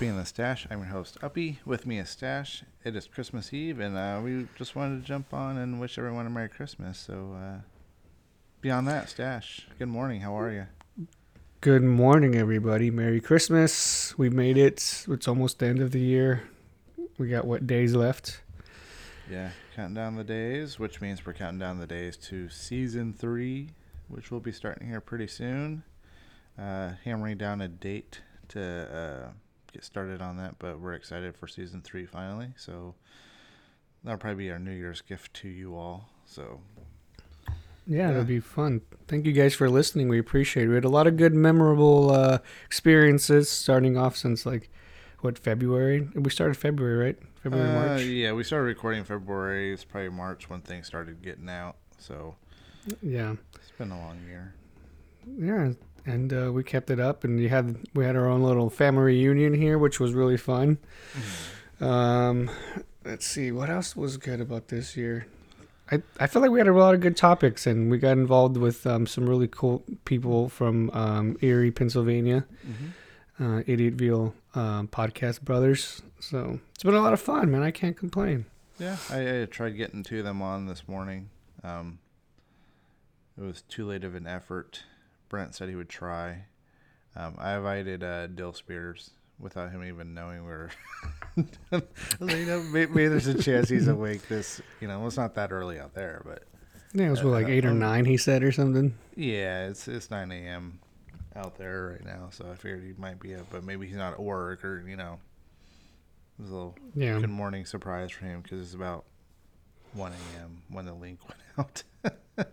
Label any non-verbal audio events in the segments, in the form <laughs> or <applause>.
Uppy in the Stash. I'm your host Uppy. With me is Stash. It is Christmas Eve, and uh, we just wanted to jump on and wish everyone a Merry Christmas. So, uh, beyond that, Stash. Good morning. How are you? Good morning, everybody. Merry Christmas. We made it. It's almost the end of the year. We got what days left? Yeah, counting down the days, which means we're counting down the days to season three, which will be starting here pretty soon. Uh, hammering down a date to uh, get started on that, but we're excited for season three finally. So that'll probably be our New Year's gift to you all. So Yeah, Yeah. it'll be fun. Thank you guys for listening. We appreciate it. We had a lot of good, memorable uh, experiences starting off since like what February? We started February, right? February, Uh, March. Yeah, we started recording in February. It's probably March when things started getting out. So Yeah, it's been a long year. yeah. And uh, we kept it up, and you had we had our own little family reunion here, which was really fun. Um, let's see what else was good about this year. I I feel like we had a lot of good topics, and we got involved with um, some really cool people from um, Erie, Pennsylvania, uh, Idiotville um, podcast brothers. So it's been a lot of fun, man. I can't complain. Yeah, I, I tried getting two of them on this morning. Um, it was too late of an effort. Brent said he would try. Um, I invited uh, Dill Spears without him even knowing we were. Like, <laughs> you know, maybe, maybe there's a chance he's awake. This, you know, well, it's not that early out there, but Yeah, it was what, like eight or nine, he said, or something. yeah, it's it's 9 a.m. out there right now, so I figured he might be up, but maybe he's not at work or you know. It was a little Yeah. good morning surprise for him because it's about 1 a.m. when the link went out. <laughs>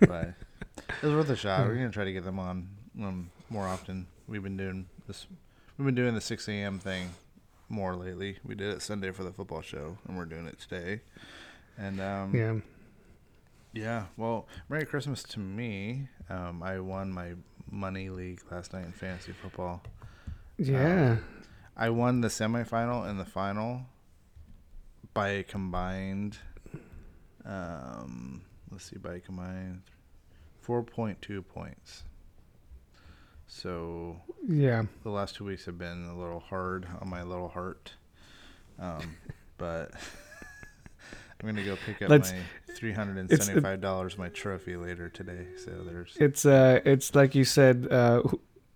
but it was worth a shot. We're gonna try to get them on um, more often. We've been doing this. We've been doing the 6 a.m. thing more lately. We did it Sunday for the football show, and we're doing it today. And um, Yeah. yeah, well, Merry Christmas to me. Um, I won my money league last night in fantasy football. Yeah. I won the semifinal and the final by a combined. Um, let's see, by a combined four point two points. So yeah. the last two weeks have been a little hard on my little heart, um, <laughs> but <laughs> I'm gonna go pick up Let's- my three hundred and seventy-five dollars my trophy later today. So there's It's uh, it's like you said. Uh,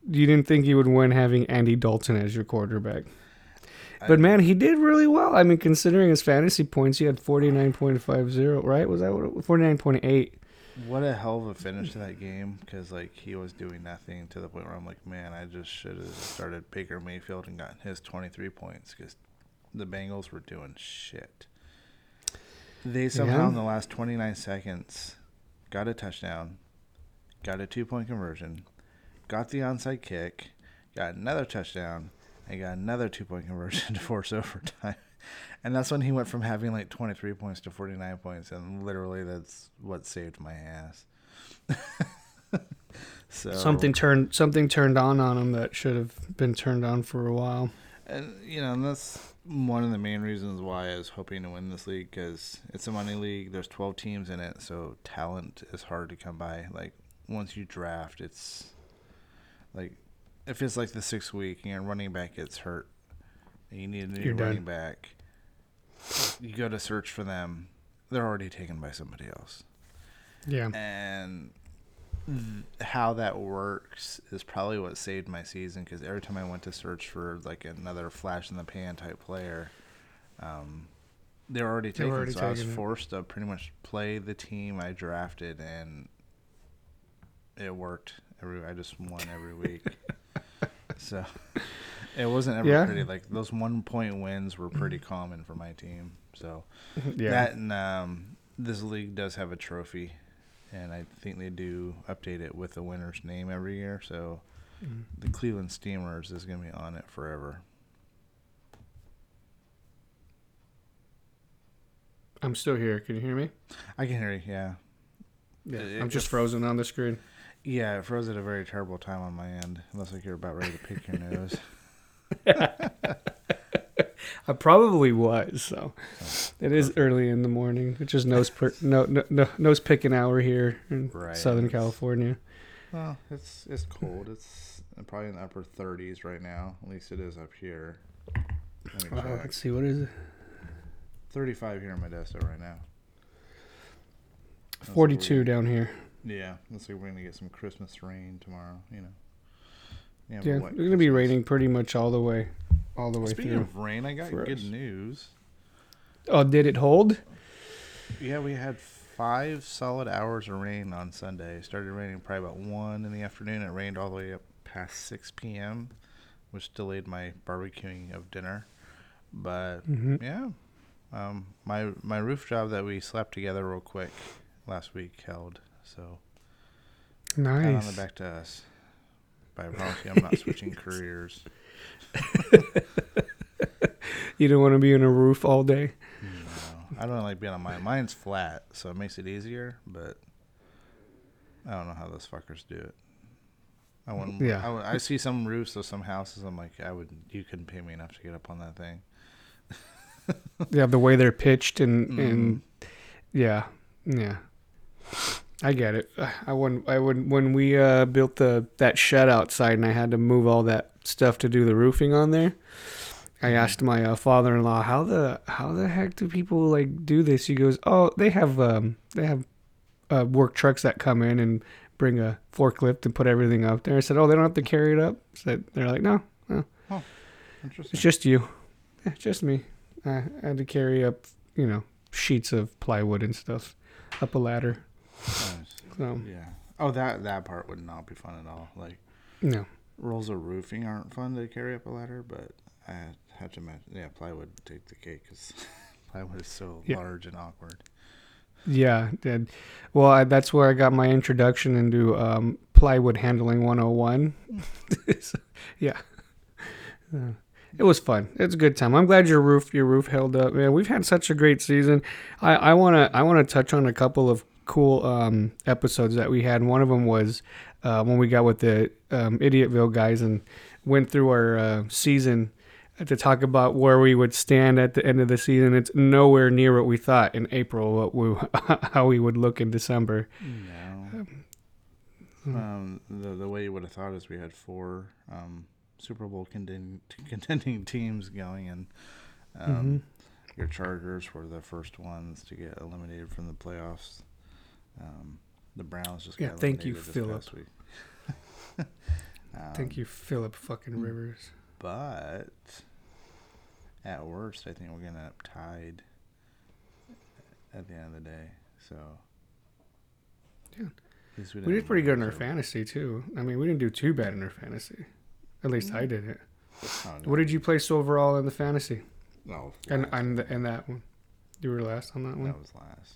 you didn't think you would win having Andy Dalton as your quarterback, I- but man, he did really well. I mean, considering his fantasy points, he had forty nine point five zero. Right? Was that forty nine point eight? What a hell of a finish to that game because like he was doing nothing to the point where I'm like, man, I just should have started Baker Mayfield and gotten his 23 points because the Bengals were doing shit. They somehow Yeah. in the last 29 seconds got a touchdown, got a two point conversion, got the onside kick, got another touchdown, and got another two point conversion <laughs> to force overtime. And that's when he went from having like 23 points to 49 points. And literally, that's what saved my ass. <laughs> so Something turned something turned on on him that should have been turned on for a while. And, you know, and that's one of the main reasons why I was hoping to win this league because it's a money league. There's 12 teams in it. So talent is hard to come by. Like, once you draft, it's like if it's like the sixth week and your running back gets hurt and you need a new You're done. running back, you go to search for them. They're already taken by somebody else. Yeah. And how that works is probably what saved my season because every time I went to search for like another flash in the pan type player, um, they're already taken. already so I was yeah. forced to pretty much play the team I drafted, and it worked. Every I just won every week. <laughs> so it wasn't ever Yeah. pretty. Like those one point wins were pretty common for my team. So <laughs> Yeah. that and um, this league does have a trophy, and I think they do update it with the winner's name every year. So Mm. the Cleveland Steamers is going to be on it forever. I'm still here. Can you hear me? I can hear you. Yeah, Yeah. It- I'm just just- frozen on the screen. Yeah, it froze at a very terrible time on my end. Unless like you're about ready to pick your <laughs> nose. <laughs> I probably was. So it is early in the morning, which is nose per, no, no, no nose picking hour here in Right. Southern California. Well, it's it's cold. It's probably in the upper 30s right now. At least it is up here. Let me uh, let's see what is it. 35 here in Modesto right now. That's Forty two down here. Yeah, looks like we're gonna get some Christmas rain tomorrow. You know. Yeah, Yeah, it's gonna be raining pretty much all the way, all the way Speaking through. of rain, I got good us. news. Oh, did it hold? Yeah, we had five solid hours of rain on Sunday. It started raining probably about one in the afternoon. It rained all the way up past six p.m., which delayed my barbecuing of dinner. But hmm yeah, um, my my roof job that we slapped together real quick last week held. So pat on the Nice. back to us. But Rossi. I'm not switching <laughs> careers. <laughs> You don't want to be in a roof all day. No, I don't like being on mine. Mine's flat, so it makes it easier. But I don't know how those fuckers do it. I wouldn't. Yeah. I, would- I see some roofs of some houses. I'm like, I would. You couldn't pay me enough to get up on that thing. Yeah, the way they're pitched and Mm-hmm. and yeah, yeah. I get it. I wouldn't. I would when we uh, built the that shed outside, and I had to move all that stuff to do the roofing on there. I Mm-hmm. asked my uh, father-in-law how the how the heck do people like do this? He goes, "Oh, they have um they have uh, work trucks that come in and bring a forklift and put everything up there." I said, "Oh, they don't have to carry it up." So they're like, "No, no, Interesting. it's just you. Yeah, just me. I had to carry up, you know, sheets of plywood and stuff up a ladder. So, Yeah. Oh, that that part would not be fun at all. Like no. rolls of roofing aren't fun to carry up a ladder, but I had to imagine. Yeah, plywood would take the cake because <laughs> plywood is so Yeah. large and awkward. Yeah, did. Well, I, that's where I got my introduction into um, plywood handling 101. <laughs> So, yeah. Uh, it was fun. It's a good time. I'm glad your roof your roof held up. Man, we've had such a great season. I I want to I want to touch on a couple of cool um, episodes that we had. One of them was uh, when we got with the um, Idiotville guys and went through our uh, season to talk about where we would stand at the end of the season. It's nowhere near what we thought in April, what we, <laughs> how we would look in December. No. Um, the the way you would have thought is we had four um, Super Bowl contending, contending <laughs> teams going, and um, your Chargers were the first ones to get eliminated from the playoffs. Um, the Browns just Yeah, thank you, Philip. um, <laughs> Thank you, Philip fucking Rivers. But at worst, I think we're gonna end up tied at the end of the day. So. Yeah. Least We didn't pretty good in our fantasy too. I mean, we didn't do too bad in our fantasy. At least I did it. Oh, What did you place overall in the fantasy? No, And last. and the, and that one, you were last on that one. that was last.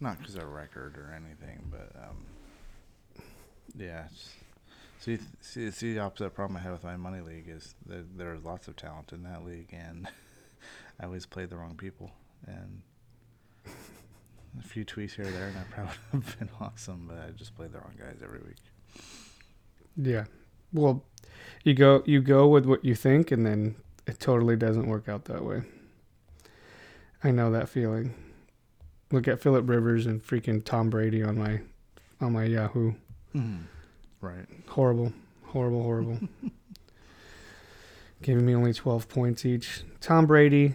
Not because of record or anything, but um, yeah. It's, see, see, see, the opposite problem I have with my money league is that there's lots of talent in that league, and <laughs> I always played the wrong people, and a few tweets here or there, and I <laughs> probably have been awesome, but I just played the wrong guys every week. Yeah. Well, you go you go with what you think, and then it totally doesn't work out that way. I know that feeling. Look at Philip Rivers and freaking Tom Brady on my on my Yahoo. Mm, right. Horrible, horrible, horrible. <laughs> Giving me only twelve points each. Tom Brady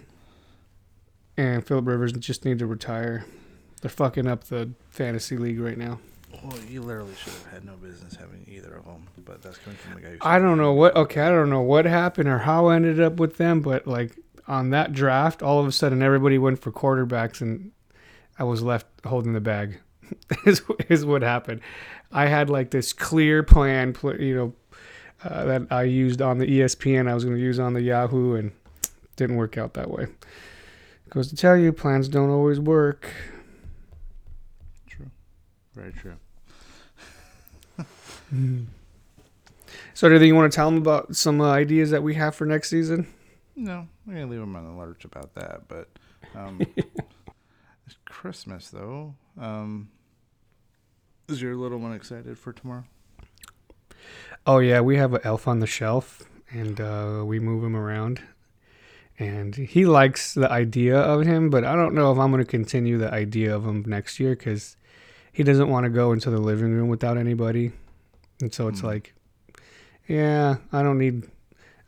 and Philip Rivers just need to retire. They're fucking up the fantasy league right now. Well, you literally should have had no business having either of them, but that's coming from the guy. I don't know what. Okay, I don't know what happened or how I ended up with them, but like on that draft, all of a sudden everybody went for quarterbacks, and I was left holding the bag. <laughs> is is what happened. I had like this clear plan, pl- you know, uh, that I used on the ESPN. I was going to use on the Yahoo, and didn't work out that way. Goes to tell you, plans don't always work. True. Very true. <laughs> So, do you want to tell them about some uh, ideas that we have for next season? No, we're gonna leave them on the lurch about that. But um, <laughs> Christmas though. Um, Is your little one excited for tomorrow? Oh yeah, we have an elf on the shelf, and uh, we move him around, and he likes the idea of him. But I don't know if I'm going to continue the idea of him next year because he doesn't want to go into the living room without anybody, and so it's Hmm. like, yeah, I don't need,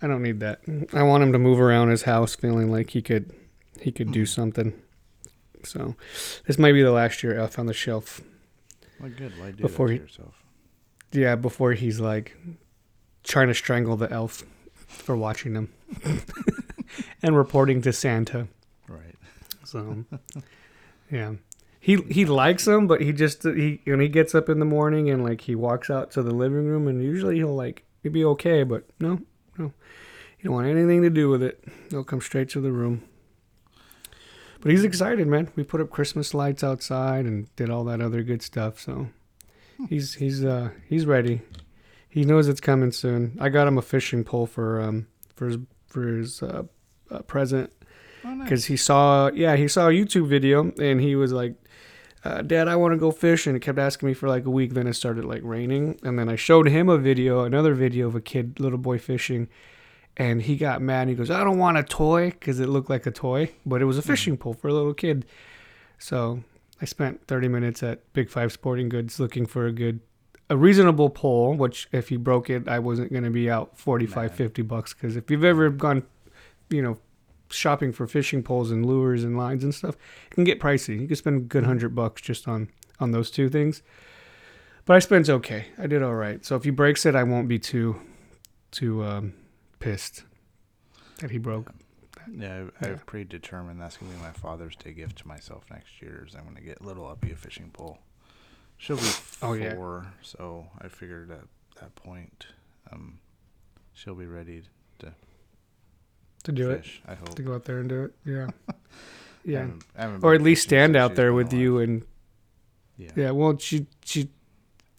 I don't need that. I want him to move around his house, feeling like he could, he could do Mhm. something. So, this might be the last year elf on the shelf. Well, good. Why do Before he- yourself? Yeah, before he's like trying to strangle the elf for watching him <laughs> and reporting to Santa. Right. So, yeah, he he likes them, but he just he when he gets up in the morning and like he walks out to the living room, and usually he'll like he'll be okay, but no, no, he don't want anything to do with it. He'll come straight to the room. But he's excited, man. We put up Christmas lights outside and did all that other good stuff. So he's he's uh he's ready. He knows it's coming soon. I got him a fishing pole for um for his for his uh, uh, present Oh, nice. because he saw yeah he saw a youtube video and he was like uh, dad i want to go fish and he kept asking me for like a week then it started like raining and then i showed him a video another video of a kid little boy fishing and he got mad and he goes i don't want a toy because it looked like a toy but it was a fishing pole for a little kid so i spent 30 minutes at big five sporting goods looking for a good a reasonable pole which if he broke it i wasn't going to be out 45 Man. 50 bucks because if you've ever gone you know shopping for fishing poles and lures and lines and stuff it can get pricey. You can spend a good hundred bucks just on on those two things. But I spent okay. I did all right. So if he breaks it, I won't be too too um, pissed that he broke. Yeah, I've, Yeah. Predetermined that's gonna be my Father's Day gift to myself next year. Is I'm gonna get little Uppy a fishing pole. She'll be Oh, four, yeah. so I figured at that point, um, she'll be ready to To do it. I hope. to go out there and do it. Yeah, <laughs> I yeah. haven't- I haven't Or at least stand out there with you and Yeah. yeah. Well, she she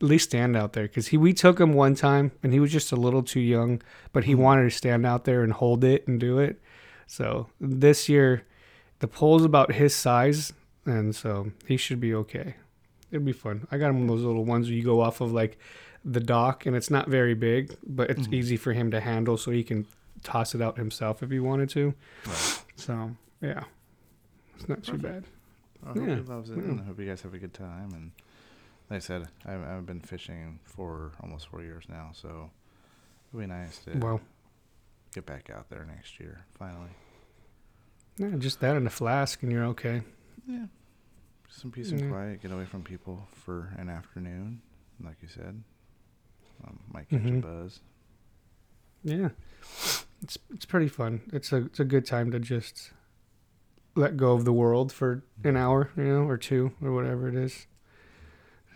at least stand out there because he we took him one time and he was just a little too young, but he Mhm. wanted to stand out there and hold it and do it. So this year, the pole's about his size, and so he should be okay. It'll be fun. I got him one of those little ones where you go off of like the dock, and it's not very big, but it's Mhm. easy for him to handle, so he can toss it out himself if he wanted to. Right. So yeah, it's not too bad. I hope Yeah, he loves it, yeah. and I hope you guys have a good time. And like I said, I've, I've been fishing for almost four years now, so it'll be nice to Well, get back out there next year. Finally, yeah, just that and a flask, and you're okay. yeah, some peace and quiet. Get away from people for an afternoon, like you said. Um, might catch Mhm. a buzz. Yeah, it's it's pretty fun. It's a it's a good time to just let go of the world for an hour, you know, or two, or whatever it is.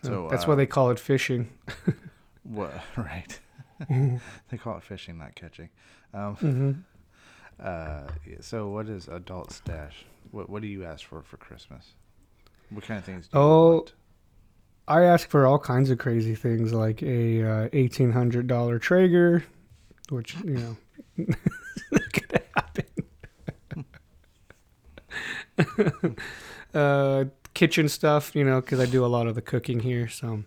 So, So, that's why uh, they call it fishing. <laughs> What? Right? mm-hmm. <laughs> they call it fishing, not catching. Um, Mm-hmm. <laughs> uh, so, what is adult stash? What What do you ask for for Christmas? What kind of things do you Oh, want? I ask for all kinds of crazy things, like a uh, eighteen hundred dollar Traeger, which you know, not gonna happen. uh, kitchen stuff, you know, because I do a lot of the cooking here, so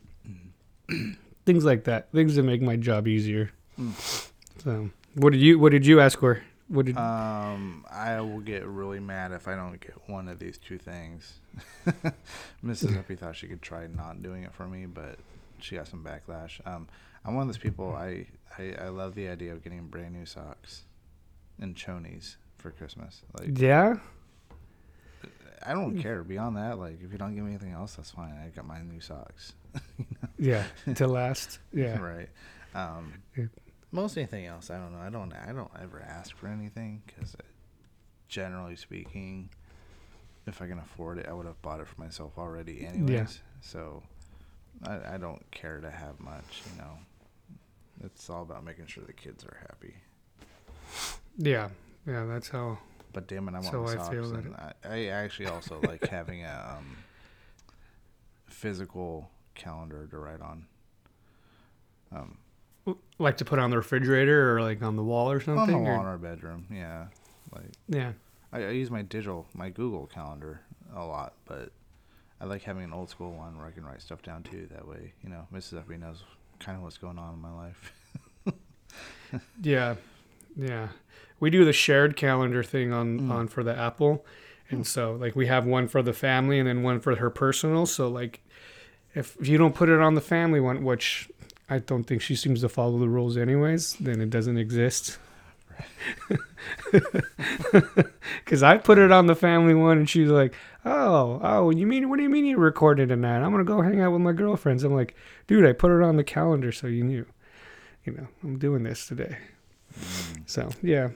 <clears throat> things like that, things that make my job easier. Mm. So, what did you What did you ask for? What did? Um, I will get really mad if I don't get one of these two things. <laughs> Mrs. Uppy <laughs> thought she could try not doing it for me, but she got some backlash. Um, I'm one of those people. I, I I love the idea of getting brand new socks and chonies for Christmas. Like yeah, I don't care. Beyond that, like if you don't give me anything else, that's fine. I got my new socks. <laughs> yeah, to last. Yeah, right. Um, Yeah. most anything else, I don't know. I don't. I don't ever ask for anything because, generally speaking, if I can afford it, I would have bought it for myself already, anyways. So, I, I don't care to have much. You know, it's all about making sure the kids are happy. yeah, yeah. That's how. But damn it, I want So I socks. and I, I actually also like having a <laughs> um, physical calendar to write on. Um, Like to put on the refrigerator or like on the wall or something. on the wall or- in our bedroom, yeah. Like yeah. I, I use my digital, my Google Calendar a lot, but I like having an old school one where I can write stuff down too. That way, you know, Mrs. Effie knows kind of what's going on in my life. <laughs> Yeah, yeah. We do the shared calendar thing on Mm. on for the Apple, and so like we have one for the family and then one for her personal. So like, if if you don't put it on the family one, which I don't think she seems to follow the rules anyways, then it doesn't exist. <laughs> Because I put it on the family one, and she's like, "Oh, oh, you mean what do you mean you recorded tonight? I'm gonna go hang out with my girlfriends." I'm like, "Dude, I put it on the calendar so you knew." You know, I'm doing this today. Mm. So yeah,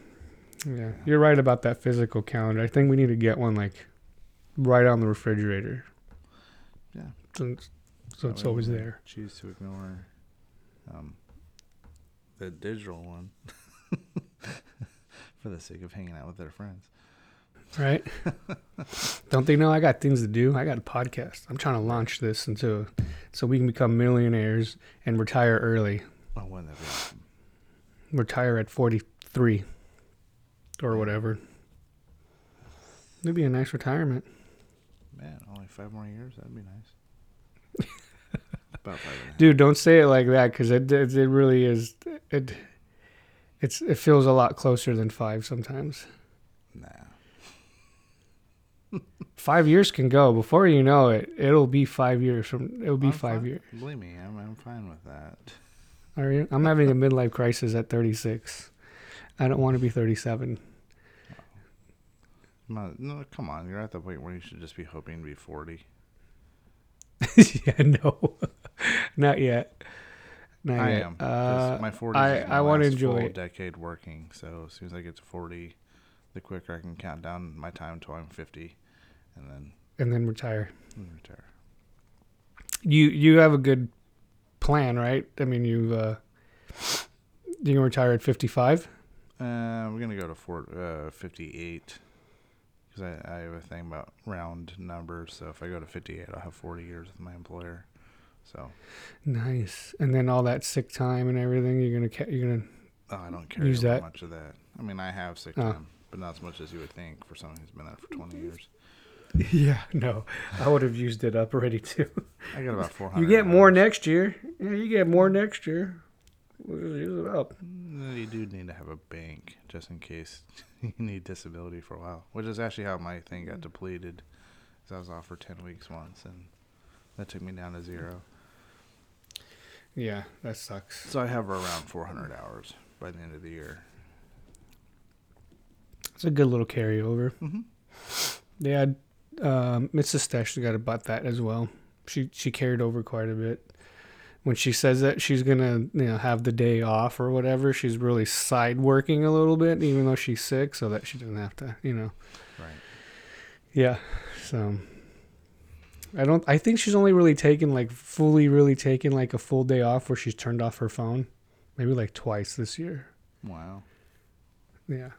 yeah, you're right about that physical calendar. I think we need to get one like right on the refrigerator. Yeah. So, so it's always there. Choose to ignore um, the digital one <laughs> for the sake of hanging out with their friends. Right? <laughs> Don't they know I got things to do? I got a podcast. I'm trying to launch this into so we can become millionaires and retire early. Oh, wouldn't that be awesome? Retire at 43 or whatever. It'd be a nice retirement. Man, only five more years? That'd be nice. <laughs> About five and a half. Dude, don't say it like that because it, it it really is it it's it feels a lot closer than five sometimes. Nah. <laughs> Five years can go before you know it. It'll be five years from. It'll be I'm five fine- years. Believe me, I'm, I'm fine with that. Are you? I'm having a midlife crisis at 36. I don't want to be 37. I'm not- no, come on. You're at the point where you should just be hoping to be 40. <laughs> yeah, no, <laughs> not yet. Not I yet. am. Uh, my 40s I- my I wanna last enjoy full it. decade working. So as soon as I get to 40, the quicker I can count down my time until I'm 50, and then and then retire. retire. You you have a good plan, right? I mean, you uh, you can retire at 55. Uh, we're gonna go to four, uh, 58 because I, I have a thing about round numbers. So if I go to 58, I'll have 40 years with my employer. So Nice. And then all that sick time and everything, you're gonna ca- you're gonna. oh, I don't care Use that? much of that. I mean, I have sick Oh. time, but not as much as you would think for someone who's been there for 20 years. <laughs> Yeah, no, I would have used it up already too. I got about 400. <laughs> You get more next year. Yeah, you get more next year. We'll just use it up. You do need to have a bank just in case <laughs> you need disability for a while, which is actually how my thing got depleted. Cause I was off for 10 weeks once, and that took me down to zero. Yeah, that sucks. So I have around 400 hours by the end of the year. It's a good little carryover. Mhm. Yeah, um, Mrs. Stash got about that as well. She she carried over quite a bit. When she says that she's gonna you know have the day off or whatever, she's really side working a little bit, even though she's sick, so that she doesn't have to you know. Right. Yeah. So I don't I think she's only really taken like fully really taken like a full day off where she's turned off her phone. Maybe like twice this year. Wow. Yeah.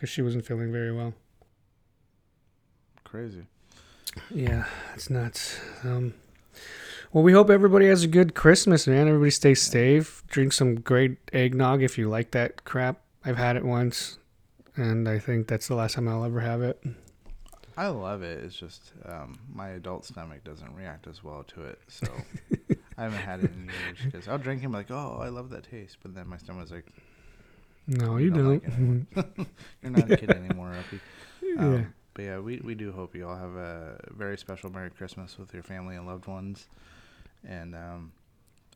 Cuz she wasn't feeling very well. Crazy. Yeah, it's nuts. Um well, we hope everybody has a good Christmas, man. Everybody stay safe. Drink some great eggnog if you like that crap. I've had it once, and I think that's the last time I'll ever have it. I love it. It's just um, my adult stomach doesn't react as well to it. So <laughs> I haven't had it in years because I'll drink it and be like, oh, I love that taste. But then my stomach's like, No, you don't don't. like <laughs> <laughs> you're not a kid anymore, Uppy. yeah. Um, but yeah, we, we do hope you all have a very special Merry Christmas with your family and loved ones. And um,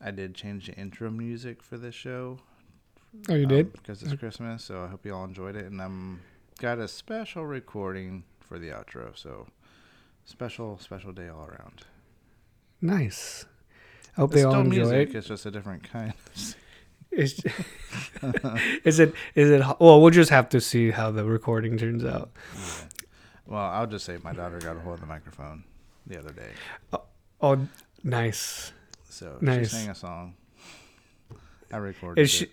I did change the intro music for this show. Oh, you um, did? Because it's Okay. Christmas, so I hope you all enjoyed it. And I'm got a special recording for the outro. So special, special day all around. Nice. I hope It's they all enjoy music, it. it's just a different kind. Is, <laughs> <laughs> is it? Is it? Well, we'll just have to see how the recording turns out. yeah. Well, I'll just say my daughter got a hold of the microphone the other day. Oh, oh nice. So Nice. she sang a song. I recorded Is she? it.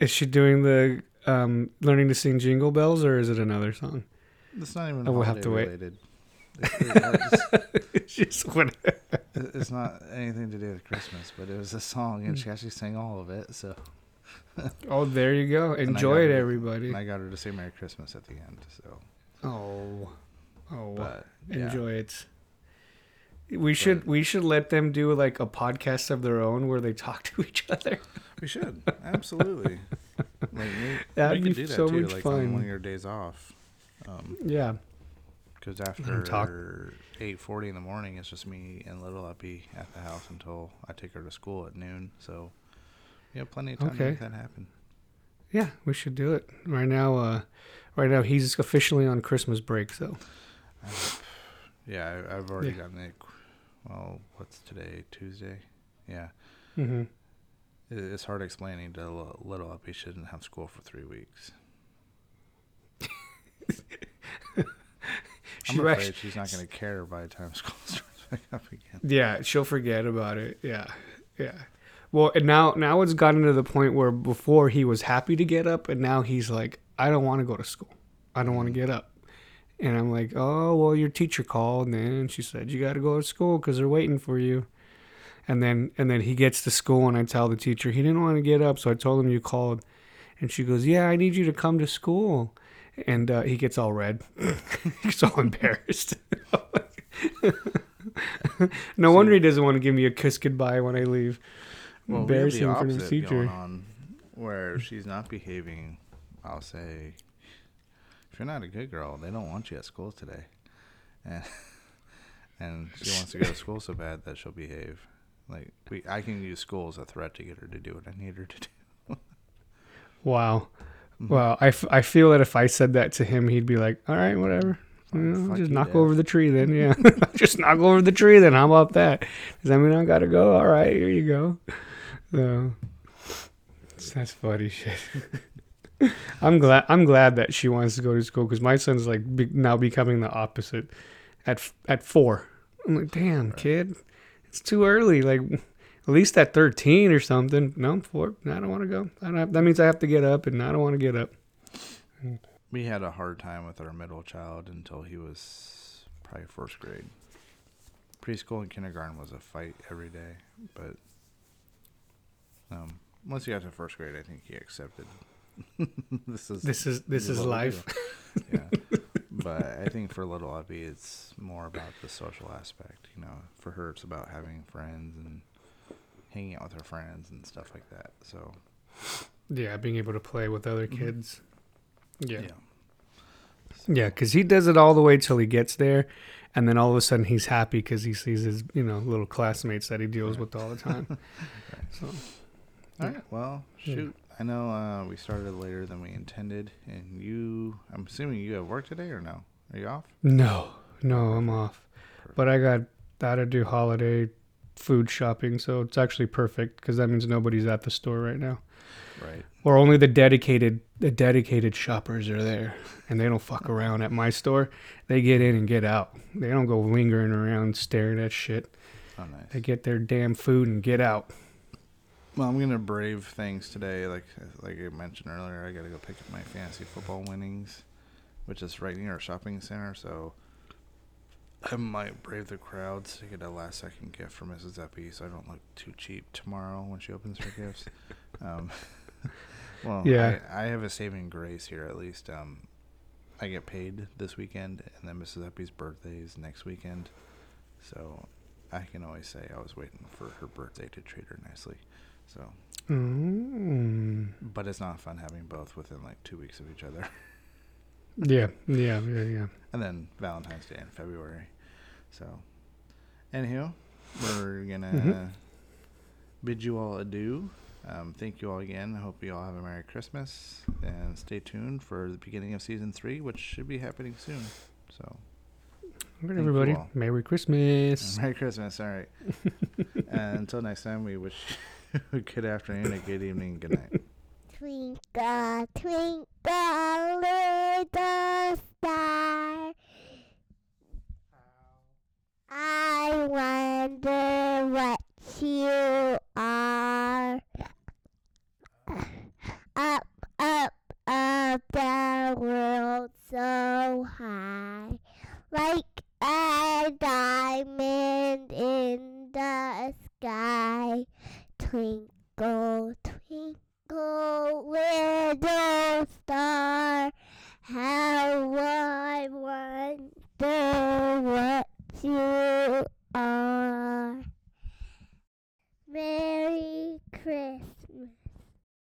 Is she doing the um, learning to sing Jingle Bells, or is it another song? It's not even Oh, we'll have to wait. related. It's, it's, <laughs> Just what? it's not anything to do with Christmas, but it was a song, and she actually sang all of it. So <laughs> Oh, there you go. Enjoy it, her- everybody. and I got her to say Merry Christmas at the end. So, Oh, oh, but yeah, enjoy it. We should we should let them do like a podcast of their own where they talk <laughs> to each other. We should absolutely. like, we, <laughs> That'd we be do that so too, much like fun. on one of your days off. Um, Yeah. Because after eight forty in the morning, it's just me and little Uppy at the house until I take her to school at noon. So you have plenty of time to make that happen. Yeah, we should do it. Right now uh right now he's officially on Christmas break, so <sighs> Yeah, I, I've already Yeah. gotten it. Well, what's today? Tuesday. Yeah, hmm it, it's hard explaining to little, little Uppy shouldn't have school for three weeks. <laughs> I'm afraid she's not going to care by the time <laughs> school starts back up again. Yeah, she'll forget about it. Yeah. Yeah. Well, and now now it's gotten to the point where before he was happy to get up and now he's like I don't want to go to school. I don't want to get up. And I'm like, "Oh, well, your teacher called and then she said you got to go to school cuz they're waiting for you." And then and then he gets to school and I tell the teacher he didn't want to get up, so I told him you called. And she goes, "Yeah, I need you to come to school." And uh, he gets all red. <laughs> He's all embarrassed. <laughs> no wonder he doesn't want to give me a kiss goodbye when I leave. Well, we have the in front of opposite going on, where she's not behaving. I'll say, if you're not a good girl, they don't want you at school today, and <laughs> and she <laughs> wants to go to school so bad that she'll behave. Like we, I can use school as a threat to get her to do what I need her to do. <laughs> Wow. Mm-hmm. Well, I, f- I feel that if I said that to him, he'd be like, all right, whatever. Oh, mm, you know, just knock Dad." over the tree then. Yeah. just knock over the tree then. How about that? Does that mean I got to go? All right, here you go. So that's funny shit. <laughs> I'm glad I'm glad that she wants to go to school because my son's like be, now becoming the opposite at at four. I'm like, damn, kid, it's too early. Like, at least at 13 or something. No, four. I don't want to go. I don't have, that means I have to get up, and I don't want to get up. We had a hard time with our middle child until he was probably first grade. Preschool and kindergarten was a fight every day, but um, once he got to first grade, I think he accepted. <laughs> this is This is this is life. <laughs> yeah, but I think for little Uppy, it's more about the social aspect. You know, for her, it's about having friends and hanging out with her friends and stuff like that. So Yeah, being able to play with other mm-hmm. kids. Yeah. yeah. Yeah, because he does it all the way till he gets there, and then all of a sudden he's happy because he sees his you know little classmates that he deals with all the time. <laughs> So All right. Well, Yeah. I know uh, we started later than we intended, and you. I'm assuming you have work today or no? Are you off? no, no, I'm off. But I got got to do holiday food shopping, so it's actually perfect because that means nobody's at the store right now, Right. or only the dedicated the dedicated shoppers are there, and they don't fuck around at my store. They get in and get out. They don't go lingering around staring at shit. Oh, nice. They get their damn food and get out. Well, I'm gonna brave things today. Like like I mentioned earlier, I gotta go pick up my fantasy football winnings, which is right near our shopping center. So I might brave the crowds to get a last second gift for Mrs. Uppy, so I don't look too cheap tomorrow when she opens her gifts. <laughs> Um, <laughs> well, Yeah. I, I have a saving grace here at least. Um, I get paid this weekend, and then Mrs. Uppy's birthday is next weekend, so I can always say I was waiting for her birthday to treat her nicely. So, Mm. but it's not fun having both within like two weeks of each other. <laughs> Yeah, yeah, yeah, yeah. and then Valentine's Day in February. So, anywho, we're gonna Mhm. bid you all adieu. Um, thank you all again. I hope you all have a Merry Christmas and stay tuned for the beginning of season three, which should be happening soon. So, All right, everybody. all. Merry Christmas. <laughs> Merry Christmas. All right. and <laughs> until next time, we wish <laughs> good afternoon, good evening, good night. Twinkle, twinkle, little star. I wonder what you are. Up, up, up the world so high. Like a diamond in the sky. Twinkle, twinkle, little star, how I wonder what you are. Merry Christmas.